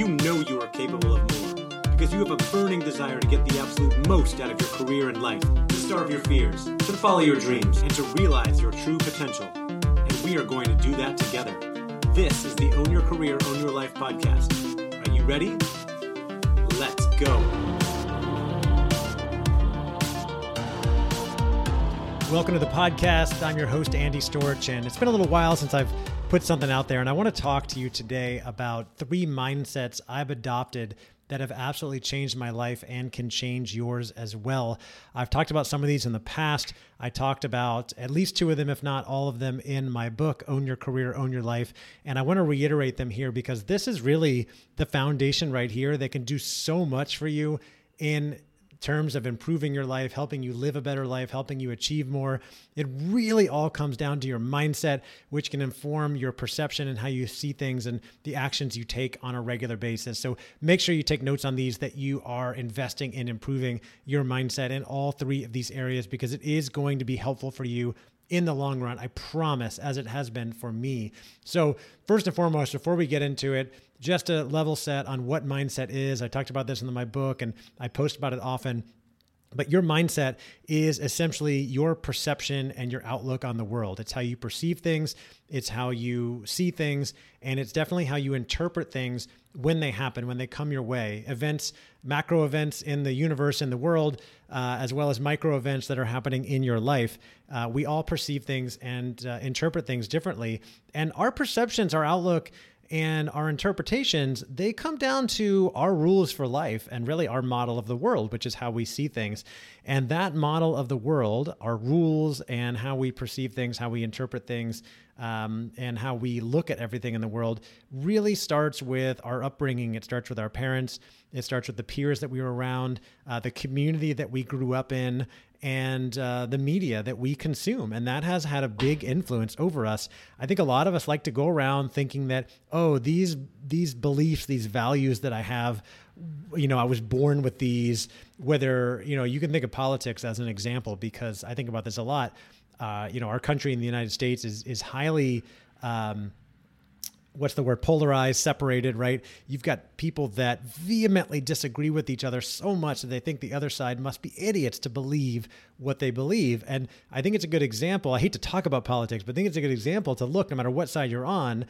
you know you are capable of more. Because you have a burning desire to get the absolute most out of your career and life, to starve your fears, to follow your dreams, and to realize your true potential. And we are going to do that together. This is the Own Your Career, Own Your Life podcast. Are you ready? Let's go. Welcome to the podcast. I'm your host, Andy Storch, and it's been a little while since I've put something out there, and I want to talk to you today about three mindsets I've adopted that have absolutely changed my life and can change yours as well. I've talked about some of these in the past. I talked about at least two of them, if not all of them, in my book, Own Your Career, Own Your Life. And I want to reiterate them here because this is really the foundation right here that can do so much for you in terms of improving your life, helping you live a better life, helping you achieve more. It really all comes down to your mindset, which can inform your perception and how you see things and the actions you take on a regular basis. So make sure you take notes on these that you are investing in improving your mindset in all three of these areas because it is going to be helpful for you in the long run. I promise, as it has been for me. So, first and foremost, before we get into it, just a level set on what mindset is. I talked about this in my book and I post about it often. But your mindset is essentially your perception and your outlook on the world. It's how you perceive things, it's how you see things, and it's definitely how you interpret things when they happen, when they come your way. Events, macro events in the universe, in the world, uh, as well as micro events that are happening in your life. Uh, we all perceive things and uh, interpret things differently. And our perceptions, our outlook, and our interpretations, they come down to our rules for life and really our model of the world, which is how we see things. And that model of the world, our rules and how we perceive things, how we interpret things, um, and how we look at everything in the world really starts with our upbringing. It starts with our parents, it starts with the peers that we were around, uh, the community that we grew up in, and uh, the media that we consume. And that has had a big influence over us. I think a lot of us like to go around thinking that, oh, these these beliefs, these values that I have, you know, I was born with these. Whether you know, you can think of politics as an example because I think about this a lot. Uh, you know, our country in the United States is is highly um, what's the word polarized separated right you've got people that vehemently disagree with each other so much that they think the other side must be idiots to believe what they believe and i think it's a good example i hate to talk about politics but i think it's a good example to look no matter what side you're on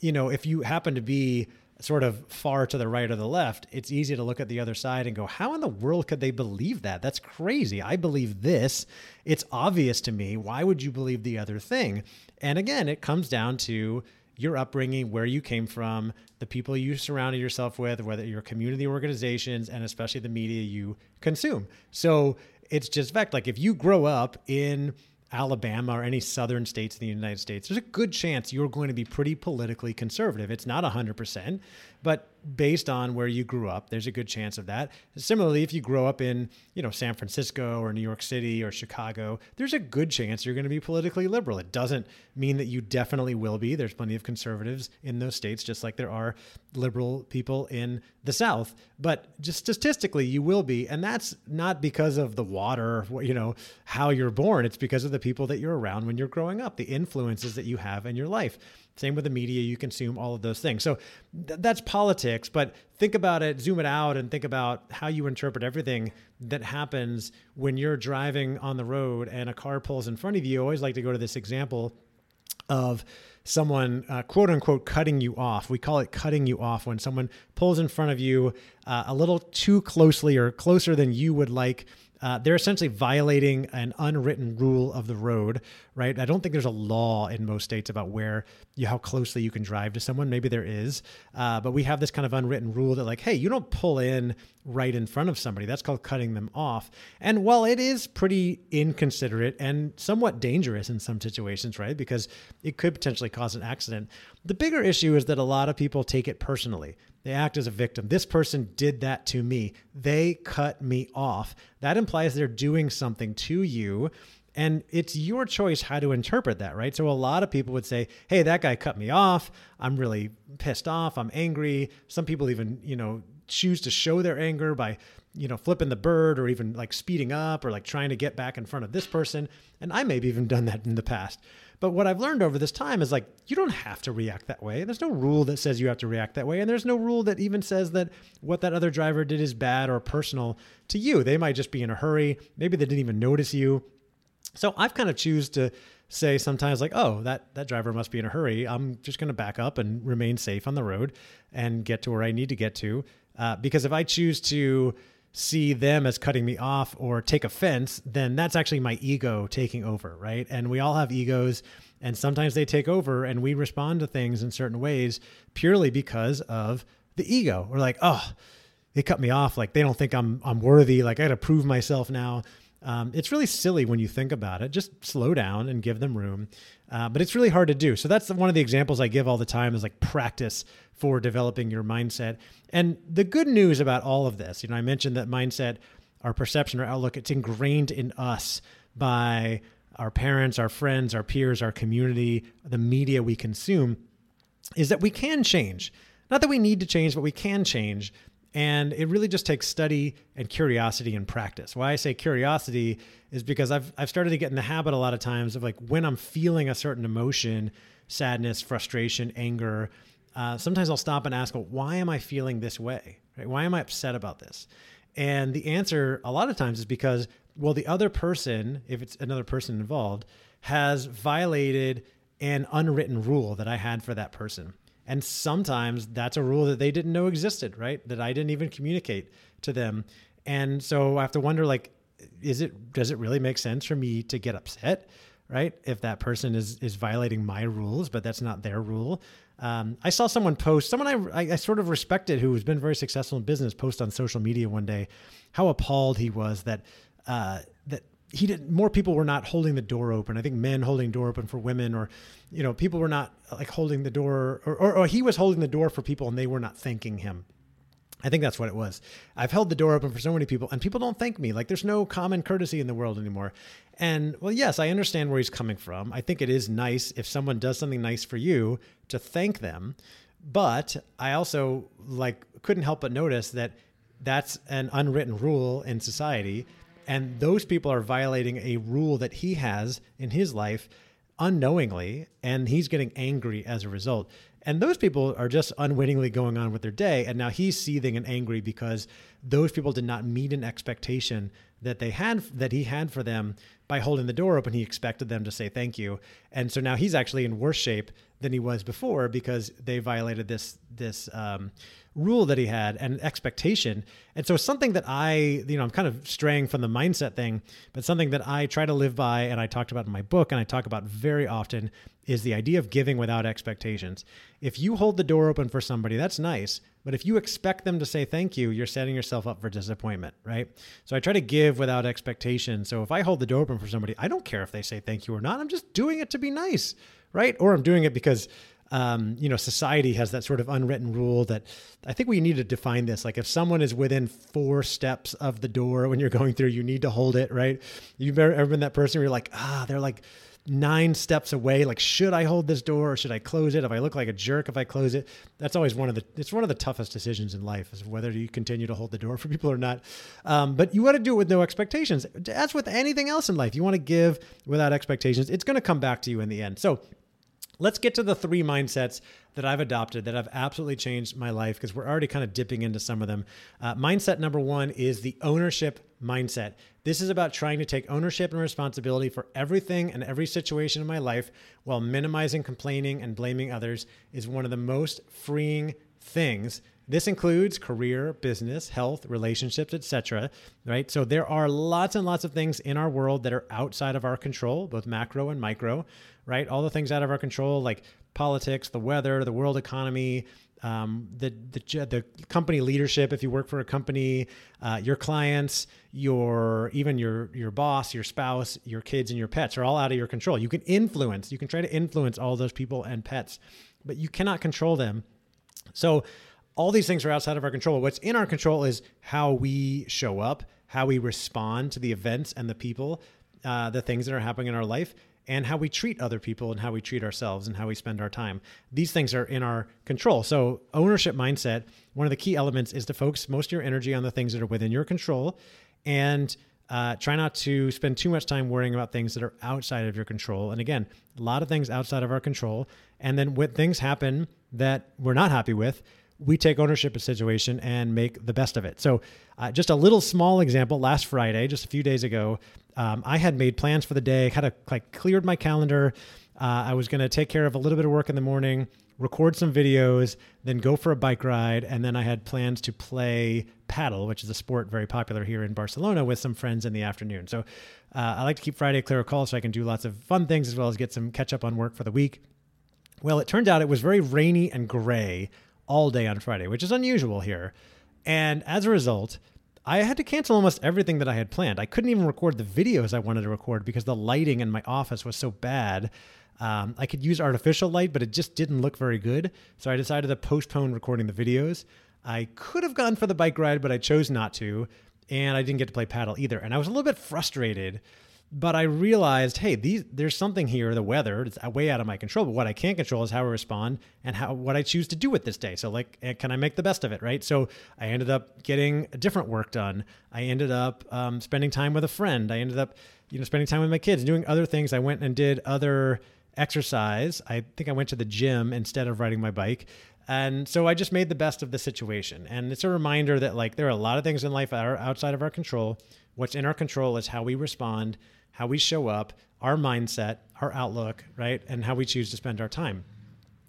you know if you happen to be sort of far to the right or the left it's easy to look at the other side and go how in the world could they believe that that's crazy i believe this it's obvious to me why would you believe the other thing and again it comes down to your upbringing, where you came from, the people you surrounded yourself with, whether your community organizations, and especially the media you consume. So it's just fact. Like if you grow up in Alabama or any southern states in the United States, there's a good chance you're going to be pretty politically conservative. It's not 100%, but based on where you grew up, there's a good chance of that. Similarly, if you grow up in, you know, San Francisco or New York City or Chicago, there's a good chance you're going to be politically liberal. It doesn't mean that you definitely will be. There's plenty of conservatives in those states just like there are liberal people in the South, but just statistically you will be, and that's not because of the water, you know, how you're born. It's because of the people that you're around when you're growing up, the influences that you have in your life. Same with the media you consume, all of those things. So th- that's politics, but think about it, zoom it out, and think about how you interpret everything that happens when you're driving on the road and a car pulls in front of you. I always like to go to this example of someone uh, quote unquote cutting you off. We call it cutting you off when someone pulls in front of you uh, a little too closely or closer than you would like uh, they're essentially violating an unwritten rule of the road, right? I don't think there's a law in most states about where you how closely you can drive to someone. Maybe there is, uh, but we have this kind of unwritten rule that like, hey, you don't pull in right in front of somebody. That's called cutting them off. And while it is pretty inconsiderate and somewhat dangerous in some situations, right? Because it could potentially cause an accident. The bigger issue is that a lot of people take it personally. They act as a victim. This person did that to me. They cut me off. That implies they're doing something to you. And it's your choice how to interpret that, right? So a lot of people would say, hey, that guy cut me off. I'm really pissed off. I'm angry. Some people even, you know, choose to show their anger by, you know, flipping the bird or even like speeding up or like trying to get back in front of this person. And I may have even done that in the past. But what I've learned over this time is like, you don't have to react that way. There's no rule that says you have to react that way. And there's no rule that even says that what that other driver did is bad or personal to you. They might just be in a hurry. Maybe they didn't even notice you. So I've kind of choose to say sometimes like, oh, that that driver must be in a hurry. I'm just going to back up and remain safe on the road and get to where I need to get to. Uh, because if I choose to see them as cutting me off or take offense, then that's actually my ego taking over, right? And we all have egos, and sometimes they take over, and we respond to things in certain ways purely because of the ego. We're like, oh, they cut me off. Like they don't think I'm I'm worthy. Like I got to prove myself now. Um, it's really silly when you think about it. Just slow down and give them room. Uh, but it's really hard to do. So that's one of the examples I give all the time is like practice for developing your mindset. And the good news about all of this, you know, I mentioned that mindset, our perception, our outlook, it's ingrained in us by our parents, our friends, our peers, our community, the media we consume, is that we can change. Not that we need to change, but we can change. And it really just takes study and curiosity and practice. Why I say curiosity is because I've, I've started to get in the habit a lot of times of like when I'm feeling a certain emotion, sadness, frustration, anger, uh, sometimes I'll stop and ask, well, why am I feeling this way? Right? Why am I upset about this? And the answer a lot of times is because, well, the other person, if it's another person involved, has violated an unwritten rule that I had for that person. And sometimes that's a rule that they didn't know existed, right? That I didn't even communicate to them. And so I have to wonder like is it does it really make sense for me to get upset, right? If that person is is violating my rules, but that's not their rule. Um, I saw someone post, someone I, I sort of respected who has been very successful in business, post on social media one day how appalled he was that uh, that he did more people were not holding the door open. I think men holding door open for women, or you know, people were not like holding the door, or, or, or he was holding the door for people and they were not thanking him. I think that's what it was. I've held the door open for so many people, and people don't thank me. Like there's no common courtesy in the world anymore. And well, yes, I understand where he's coming from. I think it is nice if someone does something nice for you to thank them. But I also like couldn't help but notice that that's an unwritten rule in society and those people are violating a rule that he has in his life unknowingly, and he's getting angry as a result. And those people are just unwittingly going on with their day. And now he's seething and angry because those people did not meet an expectation that they had that he had for them by holding the door open. He expected them to say thank you. And so now he's actually in worse shape than he was before because they violated this this um, rule that he had and expectation. And so something that I, you know, I'm kind of straying from the mindset thing, but something that I try to live by and I talked about in my book and I talk about very often is the idea of giving without expectations. If you hold the door open for somebody, that's nice. But if you expect them to say thank you, you're setting yourself up for disappointment, right? So I try to give without expectation. So if I hold the door open for somebody, I don't care if they say thank you or not. I'm just doing it to be nice, right? Or I'm doing it because um, you know, society has that sort of unwritten rule that I think we need to define this. Like if someone is within four steps of the door when you're going through, you need to hold it, right? You've ever been that person where you're like, ah, they're like nine steps away. Like, should I hold this door or should I close it? If I look like a jerk if I close it, that's always one of the it's one of the toughest decisions in life is whether you continue to hold the door for people or not. Um, but you want to do it with no expectations. that's with anything else in life, you want to give without expectations. It's going to come back to you in the end. So Let's get to the three mindsets that I've adopted that have absolutely changed my life because we're already kind of dipping into some of them. Uh, mindset number one is the ownership mindset. This is about trying to take ownership and responsibility for everything and every situation in my life while minimizing complaining and blaming others is one of the most freeing things this includes career, business, health, relationships, etc., right? So there are lots and lots of things in our world that are outside of our control, both macro and micro, right? All the things out of our control like politics, the weather, the world economy, um, the, the the company leadership. If you work for a company, uh, your clients, your even your your boss, your spouse, your kids, and your pets are all out of your control. You can influence. You can try to influence all those people and pets, but you cannot control them. So all these things are outside of our control. What's in our control is how we show up, how we respond to the events and the people, uh, the things that are happening in our life, and how we treat other people and how we treat ourselves and how we spend our time. These things are in our control. So, ownership mindset, one of the key elements is to focus most of your energy on the things that are within your control and uh, try not to spend too much time worrying about things that are outside of your control. And again, a lot of things outside of our control. And then when things happen that we're not happy with, we take ownership of the situation and make the best of it. So, uh, just a little small example. Last Friday, just a few days ago, um, I had made plans for the day, kind of like cleared my calendar. Uh, I was going to take care of a little bit of work in the morning, record some videos, then go for a bike ride, and then I had plans to play padel, which is a sport very popular here in Barcelona, with some friends in the afternoon. So, uh, I like to keep Friday clear of call so I can do lots of fun things as well as get some catch up on work for the week. Well, it turned out it was very rainy and gray all day on Friday, which is unusual here. And as a result, I had to cancel almost everything that I had planned. I couldn't even record the videos I wanted to record because the lighting in my office was so bad. Um, I could use artificial light, but it just didn't look very good. So I decided to postpone recording the videos. I could have gone for the bike ride, but I chose not to. And I didn't get to play padel either. And I was a little bit frustrated but I realized, hey, these there's something here. The weather it's way out of my control. But what I can't control is how I respond and how what I choose to do with this day. So like, eh, can I make the best of it, right? So I ended up getting different work done. I ended up um, spending time with a friend. I ended up, you know, spending time with my kids, doing other things. I went and did other exercise. I think I went to the gym instead of riding my bike. And so I just made the best of the situation. And it's a reminder that like there are a lot of things in life that are outside of our control. What's in our control is how we respond how we show up, our mindset, our outlook, right? And how we choose to spend our time.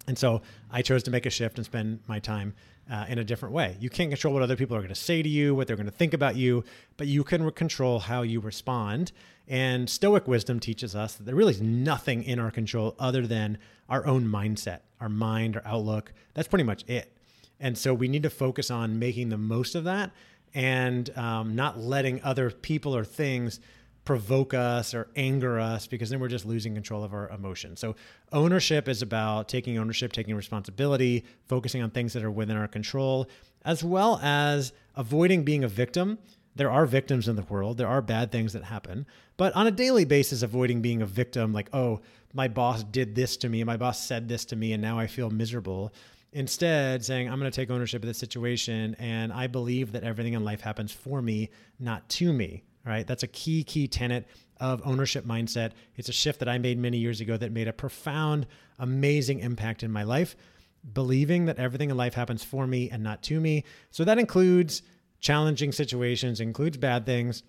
And so I chose to make a shift and spend my time uh, in a different way. You can't control what other people are going to say to you, what they're going to think about you, but you can control how you respond. And Stoic wisdom teaches us that there really is nothing in our control other than our own mindset, our mind, our outlook. That's pretty much it. And so we need to focus on making the most of that and um, not letting other people or things provoke us or anger us because then we're just losing control of our emotions. So, ownership is about taking ownership, taking responsibility, focusing on things that are within our control, as well as avoiding being a victim. There are victims in the world, there are bad things that happen, but on a daily basis, avoiding being a victim, like, oh, my boss did this to me, my boss said this to me, and now I feel miserable. Instead, saying, I'm going to take ownership of this situation, and I believe that everything in life happens for me, not to me right? That's a key, key tenet of ownership mindset. It's a shift that I made many years ago that made a profound, amazing impact in my life. Believing that everything in life happens for me and not to me. So that includes challenging situations, includes bad things.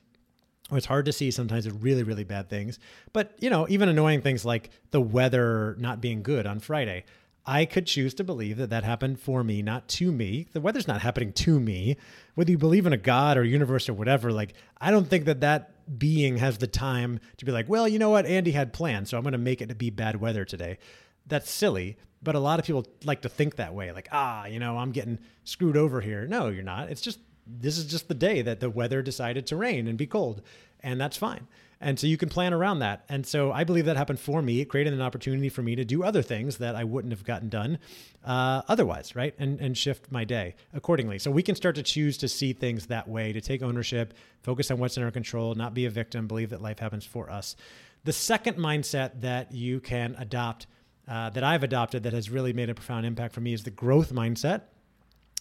Or It's hard to see sometimes really, really bad things. But, you know, even annoying things like the weather not being good on Friday. I could choose to believe that that happened for me, not to me. The weather's not happening to me. Whether you believe in a God or universe or whatever, like, I don't think that that being has the time to be like, well, you know what? Andy had plans, so I'm going to make it to be bad weather today. That's silly. But a lot of people like to think that way, like, ah, you know, I'm getting screwed over here. No, you're not. It's just, this is just the day that the weather decided to rain and be cold, and that's fine. And so you can plan around that. And so I believe that happened for me. It created an opportunity for me to do other things that I wouldn't have gotten done uh, otherwise, right? And, and shift my day accordingly. So we can start to choose to see things that way, to take ownership, focus on what's in our control, not be a victim, believe that life happens for us. The second mindset that you can adopt, uh, that I've adopted, that has really made a profound impact for me is the growth mindset.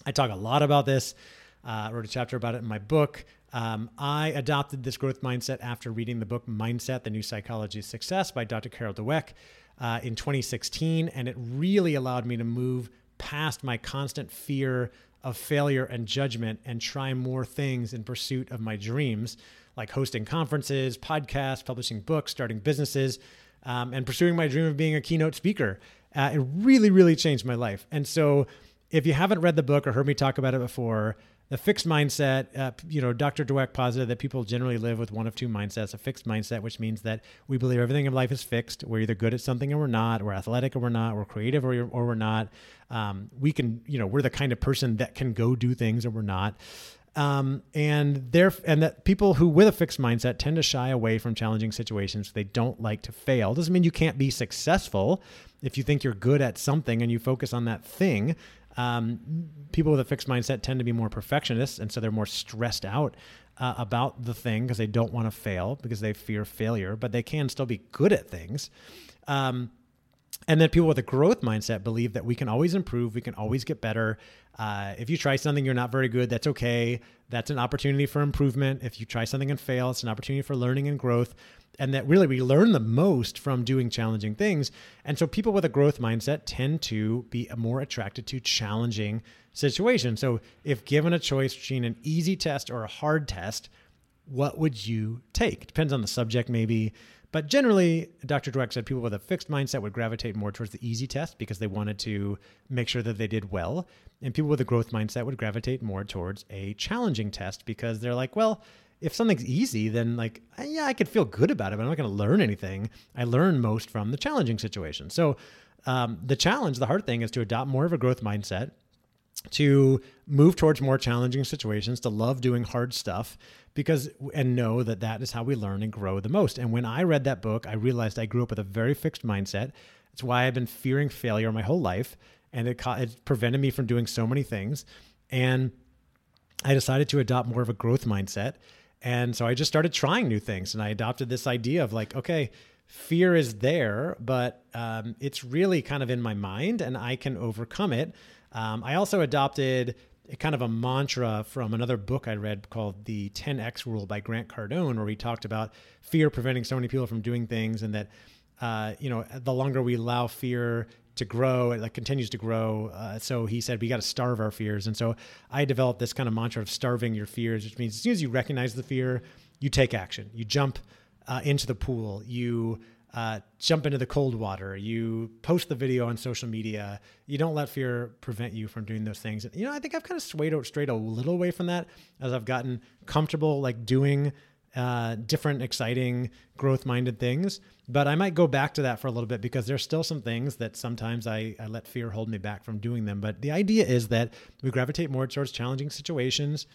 I talk a lot about this. Uh, I wrote a chapter about it in my book. Um, I adopted this growth mindset after reading the book Mindset The New Psychology of Success by Dr. Carol Dweck uh, in 2016. And it really allowed me to move past my constant fear of failure and judgment and try more things in pursuit of my dreams, like hosting conferences, podcasts, publishing books, starting businesses, um, and pursuing my dream of being a keynote speaker. Uh, it really, really changed my life. And so, if you haven't read the book or heard me talk about it before, the fixed mindset, uh, you know, Dr. Dweck posited that people generally live with one of two mindsets a fixed mindset, which means that we believe everything in life is fixed. We're either good at something or we're not, we're athletic or we're not, we're creative or, or we're not. Um, we can, you know, we're the kind of person that can go do things or we're not. Um, and there, and that people who with a fixed mindset tend to shy away from challenging situations. They don't like to fail. Doesn't mean you can't be successful if you think you're good at something and you focus on that thing. Um, people with a fixed mindset tend to be more perfectionists, and so they're more stressed out uh, about the thing because they don't want to fail because they fear failure, but they can still be good at things. Um, And then people with a growth mindset believe that we can always improve, we can always get better. Uh, if you try something you're not very good, that's okay. That's an opportunity for improvement. If you try something and fail, it's an opportunity for learning and growth. And that really we learn the most from doing challenging things. And so people with a growth mindset tend to be more attracted to challenging situations. So if given a choice between an easy test or a hard test, what would you take? Depends on the subject, maybe. But generally, Dr. Dweck said people with a fixed mindset would gravitate more towards the easy test because they wanted to make sure that they did well. And people with a growth mindset would gravitate more towards a challenging test because they're like, well, if something's easy, then like, yeah, I could feel good about it, but I'm not going to learn anything. I learn most from the challenging situation. So um, the challenge, the hard thing is to adopt more of a growth mindset to move towards more challenging situations, to love doing hard stuff because and know that that is how we learn and grow the most. And when I read that book, I realized I grew up with a very fixed mindset. It's why I've been fearing failure my whole life and it, it prevented me from doing so many things. And I decided to adopt more of a growth mindset. And so I just started trying new things and I adopted this idea of like, okay, fear is there, but um, it's really kind of in my mind and I can overcome it. Um, I also adopted a kind of a mantra from another book I read called The 10X Rule by Grant Cardone, where he talked about fear preventing so many people from doing things, and that uh, you know the longer we allow fear to grow, it like continues to grow. Uh, so he said we got to starve our fears, and so I developed this kind of mantra of starving your fears, which means as soon as you recognize the fear, you take action. You jump uh, into the pool. You uh, jump into the cold water. You post the video on social media. You don't let fear prevent you from doing those things. You know, I think I've kind of swayed out, straight a little away from that as I've gotten comfortable, like doing uh, different, exciting, growth-minded things. But I might go back to that for a little bit because there's still some things that sometimes I, I let fear hold me back from doing them. But the idea is that we gravitate more towards challenging situations.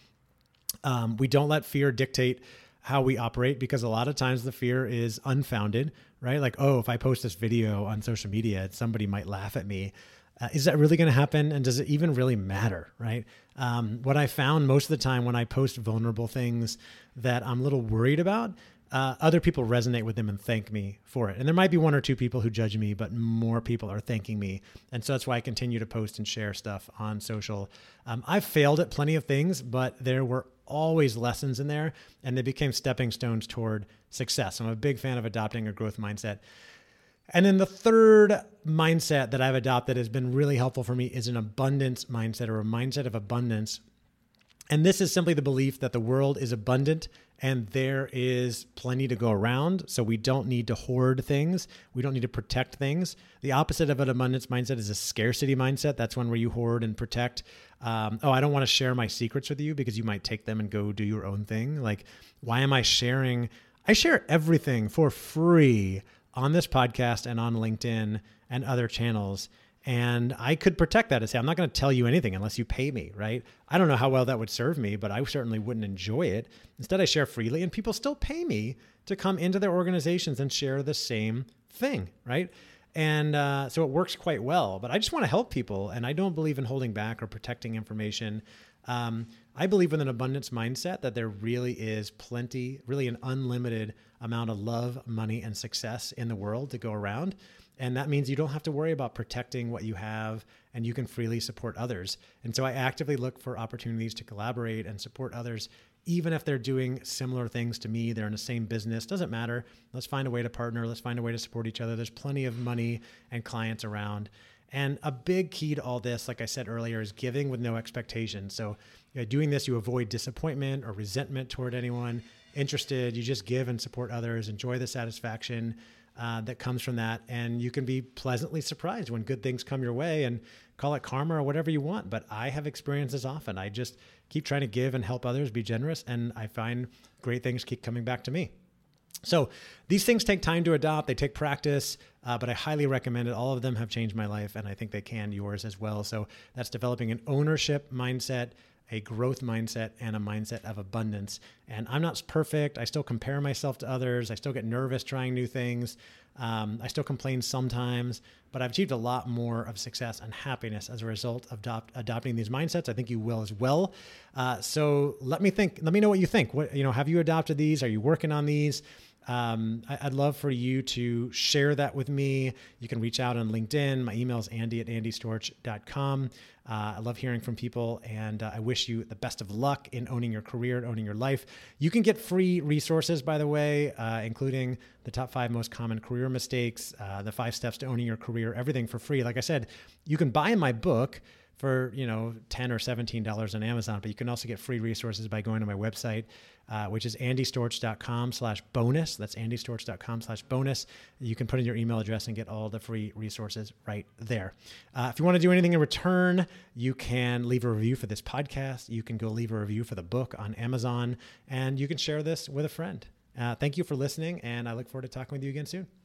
Um, we don't let fear dictate how we operate because a lot of times the fear is unfounded, right? Like, oh, if I post this video on social media, somebody might laugh at me. Uh, is that really going to happen? And does it even really matter, right? Um, what I found most of the time when I post vulnerable things that I'm a little worried about, uh, other people resonate with them and thank me for it. And there might be one or two people who judge me, but more people are thanking me. And so that's why I continue to post and share stuff on social. Um, I've failed at plenty of things, but there were always lessons in there and they became stepping stones toward success. I'm a big fan of adopting a growth mindset. And then the third mindset that I've adopted has been really helpful for me is an abundance mindset or a mindset of abundance. And this is simply the belief that the world is abundant and there is plenty to go around. So we don't need to hoard things. We don't need to protect things. The opposite of an abundance mindset is a scarcity mindset. That's one where you hoard and protect. Um, oh, I don't want to share my secrets with you because you might take them and go do your own thing. Like, why am I sharing? I share everything for free on this podcast and on LinkedIn and other channels. And I could protect that and say, I'm not going to tell you anything unless you pay me, right? I don't know how well that would serve me, but I certainly wouldn't enjoy it. Instead, I share freely, and people still pay me to come into their organizations and share the same thing, right? And uh, so it works quite well. But I just want to help people, and I don't believe in holding back or protecting information. Um, I believe with an abundance mindset that there really is plenty, really an unlimited amount of love, money, and success in the world to go around. And that means you don't have to worry about protecting what you have and you can freely support others. And so I actively look for opportunities to collaborate and support others, even if they're doing similar things to me. They're in the same business, doesn't matter. Let's find a way to partner. Let's find a way to support each other. There's plenty of money and clients around. And a big key to all this, like I said earlier, is giving with no expectation. So, you know, doing this, you avoid disappointment or resentment toward anyone interested. You just give and support others, enjoy the satisfaction uh, that comes from that. And you can be pleasantly surprised when good things come your way and call it karma or whatever you want. But I have experienced this often. I just keep trying to give and help others, be generous, and I find great things keep coming back to me. So these things take time to adopt, they take practice, uh, but I highly recommend it. All of them have changed my life, and I think they can yours as well. So that's developing an ownership mindset a growth mindset and a mindset of abundance. And I'm not perfect. I still compare myself to others. I still get nervous trying new things. Um, I still complain sometimes, but I've achieved a lot more of success and happiness as a result of adopt, adopting these mindsets. I think you will as well. Uh, so let me think. Let me know what you think. What you know? Have you adopted these? Are you working on these? Um, I, would love for you to share that with me. You can reach out on LinkedIn. My email is andy at andystorch.com. Uh, I love hearing from people, and uh, I wish you the best of luck in owning your career and owning your life. You can get free resources, by the way, uh, including the top five most common career mistakes, uh, the five steps to owning your career, everything for free. Like I said, you can buy my book for you know 10 or 17 dollars on amazon but you can also get free resources by going to my website uh, which is andystorch.com slash bonus. That's andystorch.com slash bonus. You can put in your email address and get all the free resources right there. Uh, if you want to do anything in return you can leave a review for this podcast. You can go leave a review for the book on amazon and you can share this with a friend. Uh, thank you for listening and i look forward to talking with you again soon